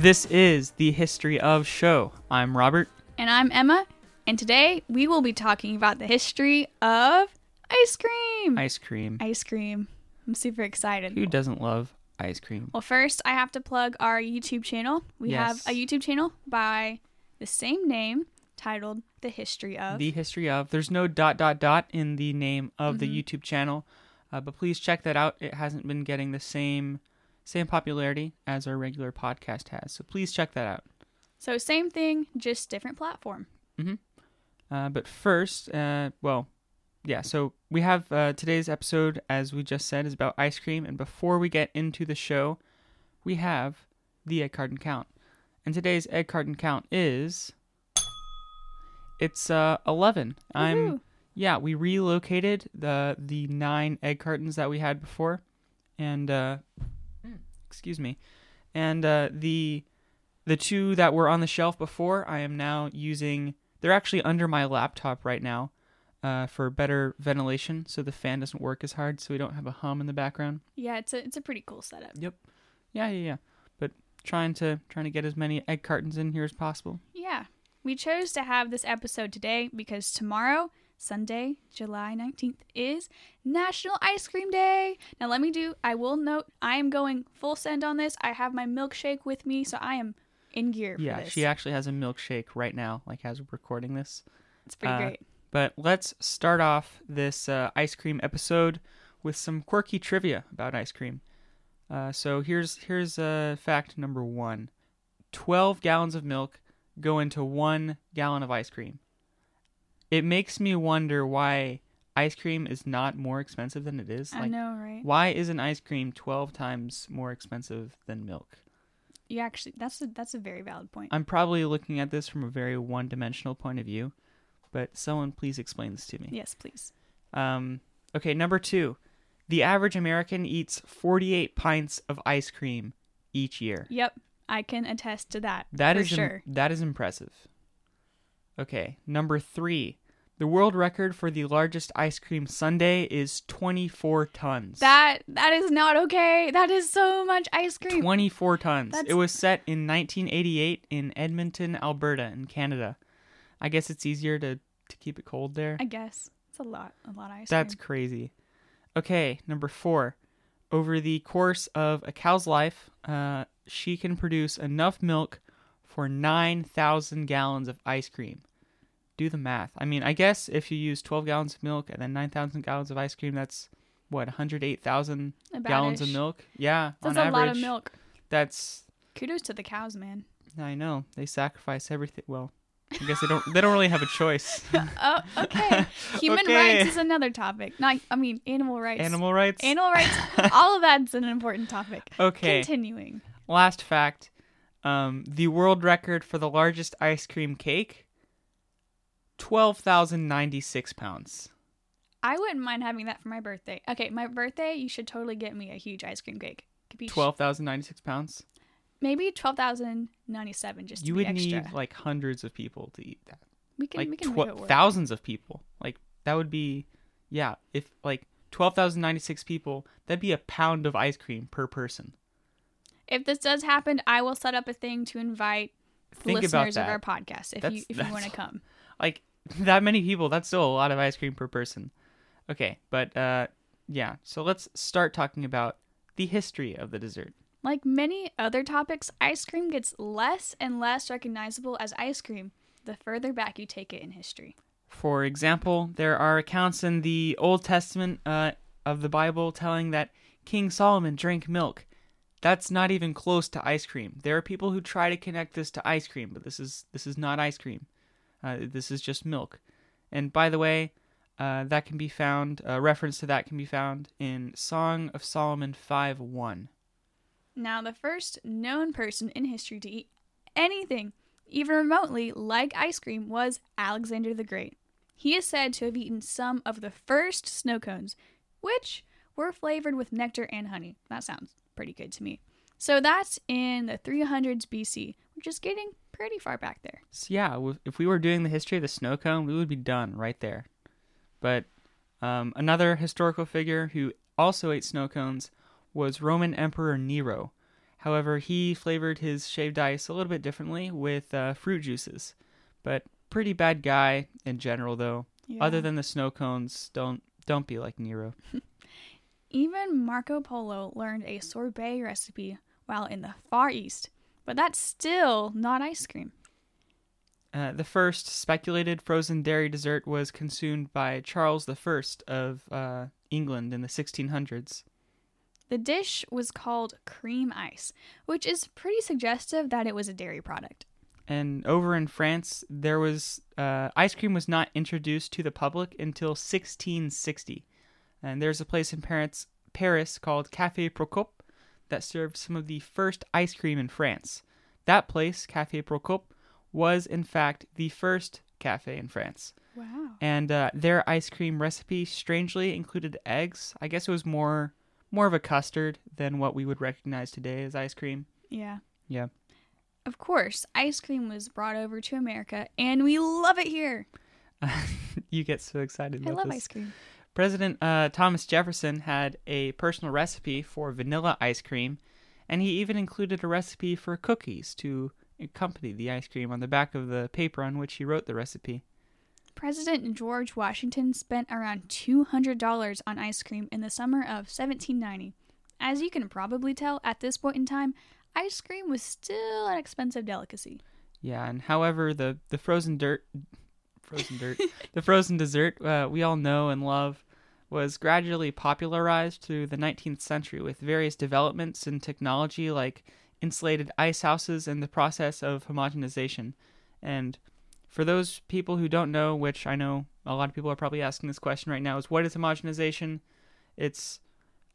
This is the History of Show. I'm Robert. And I'm Emma, and today we will be talking about the history of ice cream. Ice cream. Ice cream. I'm super excited. Who doesn't love ice cream? Well, first, I have to plug our YouTube channel. We Yes. have a YouTube channel by the same name titled The History of. The History of. There's no dot dot dot in the name of the Mm-hmm. YouTube channel, uh, but please check that out. It hasn't been getting the same same popularity as our regular podcast has, so please check that out. so, same thing, just different platform. Uh, but first, uh, well, yeah, so we have uh, today's episode, as we just said, is about ice cream. And before we get into the show, we have the egg carton count. And today's egg carton count is. It's uh, 11. I'm. Yeah, we relocated the the nine egg cartons that we had before, and uh, excuse me, and uh, the the two that were on the shelf before, I am now using. They're actually under my laptop right now, uh, for better ventilation, so the fan doesn't work as hard, so we don't have a hum in the background. Yeah, it's a, it's a pretty cool setup. Yep. Yeah, yeah, yeah. But trying to trying to get as many egg cartons in here as possible. Yeah. We chose to have this episode today because tomorrow, Sunday, July 19th, is National Ice Cream Day. Now, let me do, I will note, I am going full send on this. I have my milkshake with me, so I am in gear for Yeah, this. she actually has a milkshake right now, like as we're recording this. It's pretty uh, great. But let's start off this uh, ice cream episode with some quirky trivia about ice cream. Uh, so here's here's uh, fact number one: twelve gallons of milk go into one gallon of ice cream. It makes me wonder why ice cream is not more expensive than it is. I know, right? why isn't ice cream twelve times more expensive than milk? You actually, that's a, that's a very valid point. I'm probably looking at this from a very one-dimensional point of view, but someone please explain this to me. yes, please. Um, okay, number two. The average American eats 48 pints of ice cream each year. Yep, I can attest to that. That is im- sure. that is impressive. Okay, number three. The world record for the largest ice cream sundae is 24 tons. That that is not okay. That is so much ice cream. 24 tons. That's- It was set in 1988 in Edmonton, Alberta, in Canada. I guess it's easier to, to keep it cold there. I guess it's a lot, a lot of ice That's cream. crazy. Okay, number four. Over the course of a cow's life, uh, she can produce enough milk for 9,000 gallons of ice cream. Do the math. I mean, I guess if you use 12 gallons of milk and then 9,000 gallons of ice cream, that's what, 108,000 gallons of milk? Yeah, That's on a average. lot of milk. That's, Kudos to the cows, man. I know, they sacrifice everything. Well, I guess they don't, they don't really have a choice. Oh, okay. Human Okay. rights is another topic. Not, I mean, animal rights. Animal rights? Animal rights. all of that's an important topic. Okay. Continuing. Last fact um, the world record for the largest ice cream cake 12,096 pounds. I wouldn't mind having that for my birthday. Okay, my birthday, you should totally get me a huge ice cream cake. Be 12,096 pounds? maybe twelve thousand ninety-seven, just to You would extra. need like hundreds of people to eat that. we can, we Like can tw- make it work. thousands of people. Like that would be, yeah, if like 12,096 people, that'd be a pound of ice cream per person. If this does happen, I will set up a thing to invite Think listeners of our podcast if That's- you if you want to come. like that many people that's still a lot of ice cream per person. Okay but uh yeah so let's start talking about the history of the dessert. Like many other topics, ice cream gets less and less recognizable as ice cream the further back you take it in history. for example there are accounts in the old testament uh, of the bible telling that king solomon drank milk. That's not even close to ice cream. There are people who try to connect this to ice cream but this is this is not ice cream uh, this is just milk and by the way uh, that can be found a reference to that can be found in song of solomon 5 1 Now, the first known person in history to eat anything, even remotely like ice cream, was Alexander the Great. He is said to have eaten some of the first snow cones, which were flavored with nectar and honey. That sounds pretty good to me. So that's in the 300s BC, which is getting pretty far back there. So yeah, if we were doing the history of the snow cone, we would be done right there. But um, another historical figure who also ate snow cones was Roman Emperor Nero. However, he flavored his shaved ice a little bit differently with uh, fruit juices. But pretty bad guy in general, though. Yeah. Other than the snow cones, don't don't be like Nero. Even Marco Polo learned a sorbet recipe while in the Far East, but that's still not ice cream. Uh, the first speculated frozen dairy dessert was consumed by Charles I of uh, England in the 1600s. The dish was called cream ice, which is pretty suggestive that it was a dairy product. And over in France, there was uh, ice cream was not introduced to the public until 1660. And there's a place in Paris, Paris called Café Procope that served some of the first ice cream in France. That place, Café Procope, was in fact the first cafe in France. Wow. And uh, their ice cream recipe strangely included eggs. I guess it was more more of a custard than what we would recognize today as ice cream. Yeah. Yeah. Of course, ice cream was brought over to America, and we love it here. you get so excited I about love this. ice cream. President uh, Thomas Jefferson had a personal recipe for vanilla ice cream, and he even included a recipe for cookies to accompany the ice cream on the back of the paper on which he wrote the recipe. President George Washington spent around $200 on ice cream in the summer of 1790. As you can probably tell, at this point in time, ice cream was still an expensive delicacy. Yeah, and however, the the frozen dirt, frozen dirt, the frozen dessert uh, we all know and love was gradually popularized through the 19th century with various developments in technology like insulated ice houses and the process of homogenization. And for those people who don't know, which I know a lot of people are probably asking this question right now, is what is homogenization? It's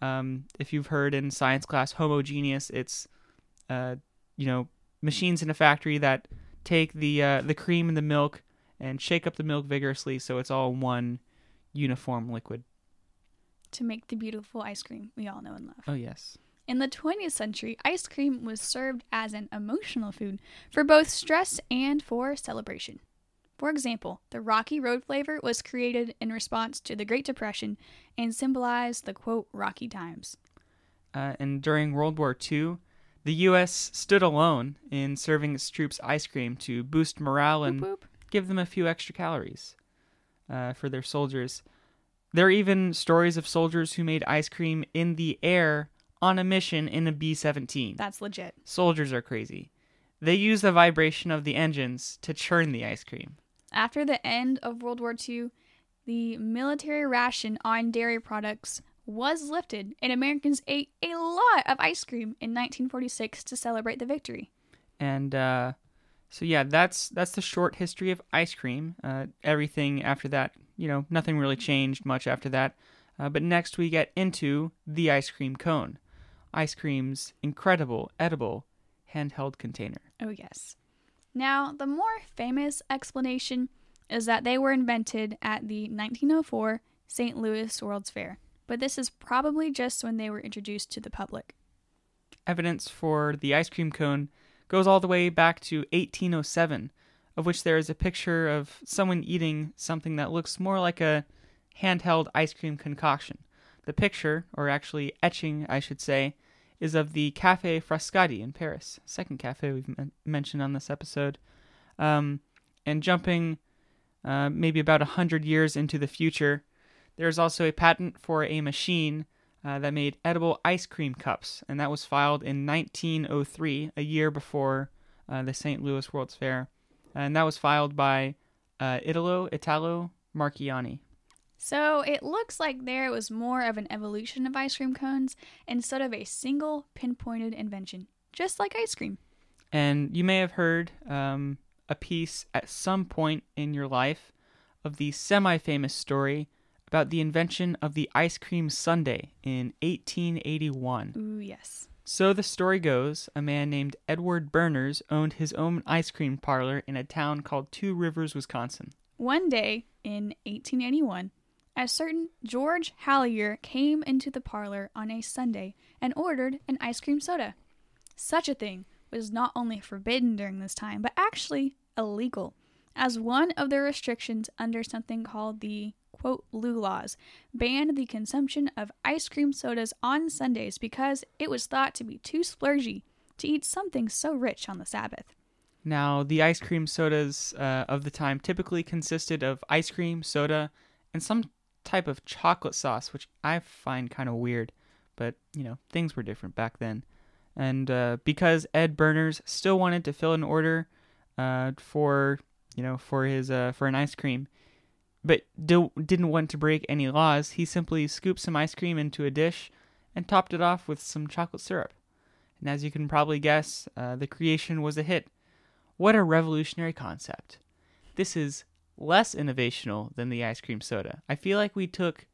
um, if you've heard in science class homogeneous, it's uh, you know machines in a factory that take the uh, the cream and the milk and shake up the milk vigorously so it's all one uniform liquid. To make the beautiful ice cream we all know and love. Oh yes. In the 20th century, ice cream was served as an emotional food for both stress and for celebration. For example, the Rocky Road flavor was created in response to the Great Depression and symbolized the quote, rocky times. Uh, and during World War II, the U.S. stood alone in serving its troops ice cream to boost morale and Whoop whoop. Give them a few extra calories uh, for their soldiers. There are even stories of soldiers who made ice cream in the air on a mission in a B 17. That's legit. Soldiers are crazy. They use the vibration of the engines to churn the ice cream. After the end of World War II, the military ration on dairy products was lifted, and Americans ate a lot of ice cream in 1946 to celebrate the victory. And uh, so yeah, that's that's the short history of ice cream. Uh, everything after that, you know, nothing really changed much after that. Uh, but next we get into the ice cream cone, ice cream's incredible edible handheld container. Oh, yes. Now, the more famous explanation is that they were invented at the 1904 St. Louis World's Fair, but this is probably just when they were introduced to the public. Evidence for the ice cream cone goes all the way back to 1807, of which there is a picture of someone eating something that looks more like a handheld ice cream concoction. The picture, or actually etching, I should say, is of the Cafe Frascati in Paris, second cafe we've men- mentioned on this episode. Um, and jumping uh, maybe about a hundred years into the future, there's also a patent for a machine uh, that made edible ice cream cups, and that was filed in 1903, a year before uh, the St. Louis World's Fair, and that was filed by uh, Italo Italo Marchiony. So it looks like there was more of an evolution of ice cream cones instead of a single pinpointed invention, just like ice cream. And you may have heard um, a piece at some point in your life of the semi famous story about the invention of the ice cream sundae in 1881. Ooh, yes. So the story goes a man named Edward Berners owned his own ice cream parlor in a town called Two Rivers, Wisconsin. One day in 1881, a certain George Hallauer came into the parlor on a Sunday and ordered an ice cream soda. Such a thing was not only forbidden during this time, but actually illegal, as one of the restrictions under something called the quote blue laws banned the consumption of ice cream sodas on Sundays because it was thought to be too splurgy. to eat something so rich on the Sabbath. Now, the ice cream sodas uh, of the time typically consisted of ice cream, soda, and some type of chocolate sauce, which I find kind of weird. But, you know, things were different back then. And uh, because Ed Berners still wanted to fill an order uh, for, you know, for his uh, for an ice cream, but do- didn't want to break any laws, he simply scooped some ice cream into a dish and topped it off with some chocolate syrup. And as you can probably guess, uh, the creation was a hit. What a revolutionary concept! This is less innovational than the ice cream soda. I feel like we took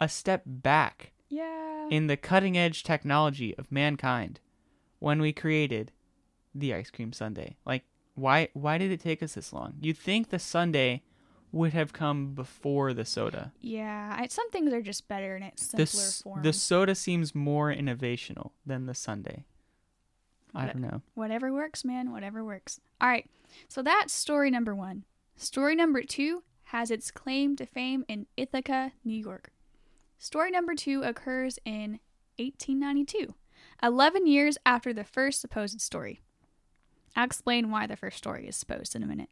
a step back Yeah. in the cutting edge technology of mankind when we created the ice cream sundae. Like why why did it take us this long? You'd think the sundae would have come before the soda. yeah. I, some things are just better in its The, simpler s- form. the soda seems more innovational than the sundae. I But- don't know. Whatever works, man. Whatever works. All right. So that's story number one. Story number two has its claim to fame in Ithaca, New York. Story number two occurs in 1892, 11 years after the first supposed story. I'll explain why the first story is supposed in a minute.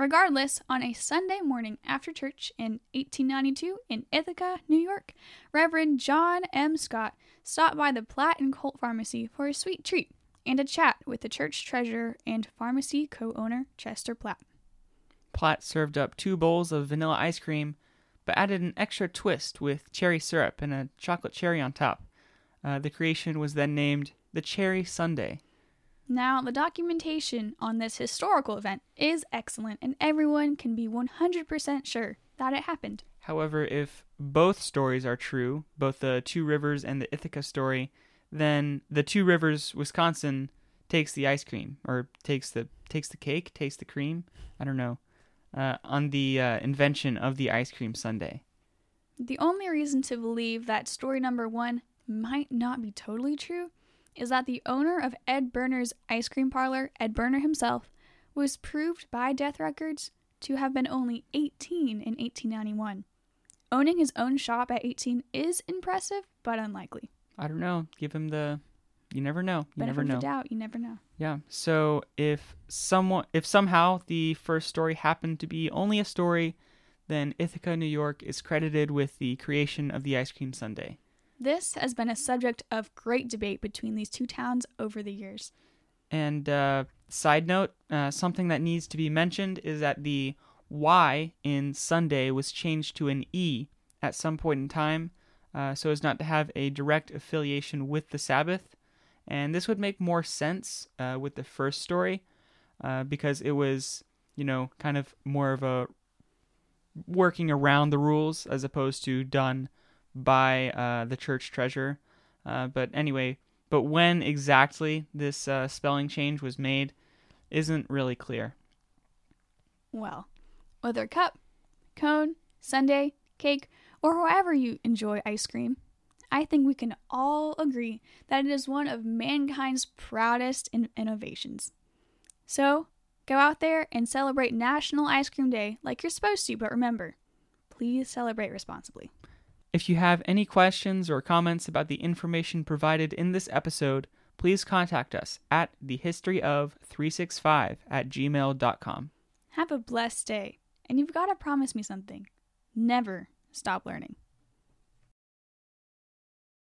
Regardless, on a Sunday morning after church in 1892 in Ithaca, New York, Reverend John M. Scott stopped by the Platt and Colt Pharmacy for a sweet treat and a chat with the church treasurer and pharmacy co owner Chester Platt. Platt served up two bowls of vanilla ice cream, but added an extra twist with cherry syrup and a chocolate cherry on top. Uh, the creation was then named the Cherry Sundae. Now, the documentation on this historical event is excellent, and everyone can be 100% sure that it happened. However, if both stories are true, both the Two Rivers and the Ithaca story, then the Two Rivers, Wisconsin, takes the ice cream or takes the takes the cake, takes the cream. I don't know. Uh, on the uh, invention of the ice cream sundae. The only reason to believe that story number one might not be totally true is that the owner of Ed Berner's ice cream parlor, Ed Berner himself, was proved by death records to have been only 18 in 1891. Owning his own shop at 18 is impressive, but unlikely. I don't know. Give him the. You never know. You Benefit never know. doubt, you never know. Yeah. So if someone, if somehow the first story happened to be only a story, then Ithaca, New York, is credited with the creation of the ice cream sundae. This has been a subject of great debate between these two towns over the years. And uh, side note, uh, something that needs to be mentioned is that the Y in Sunday was changed to an E at some point in time, uh, so as not to have a direct affiliation with the Sabbath. And this would make more sense uh, with the first story uh, because it was, you know, kind of more of a working around the rules as opposed to done by uh, the church treasurer. Uh, but anyway, but when exactly this uh, spelling change was made isn't really clear. Well, whether cup, cone, sundae, cake, or however you enjoy ice cream, I think we can all agree that it is one of mankind's proudest in- innovations. So, go out there and celebrate National Ice Cream Day like you're supposed to, but remember, please celebrate responsibly. If you have any questions or comments about the information provided in this episode, please contact us at thehistoryof365 at gmail.com. Have a blessed day, and you've got to promise me something. Never stop learning.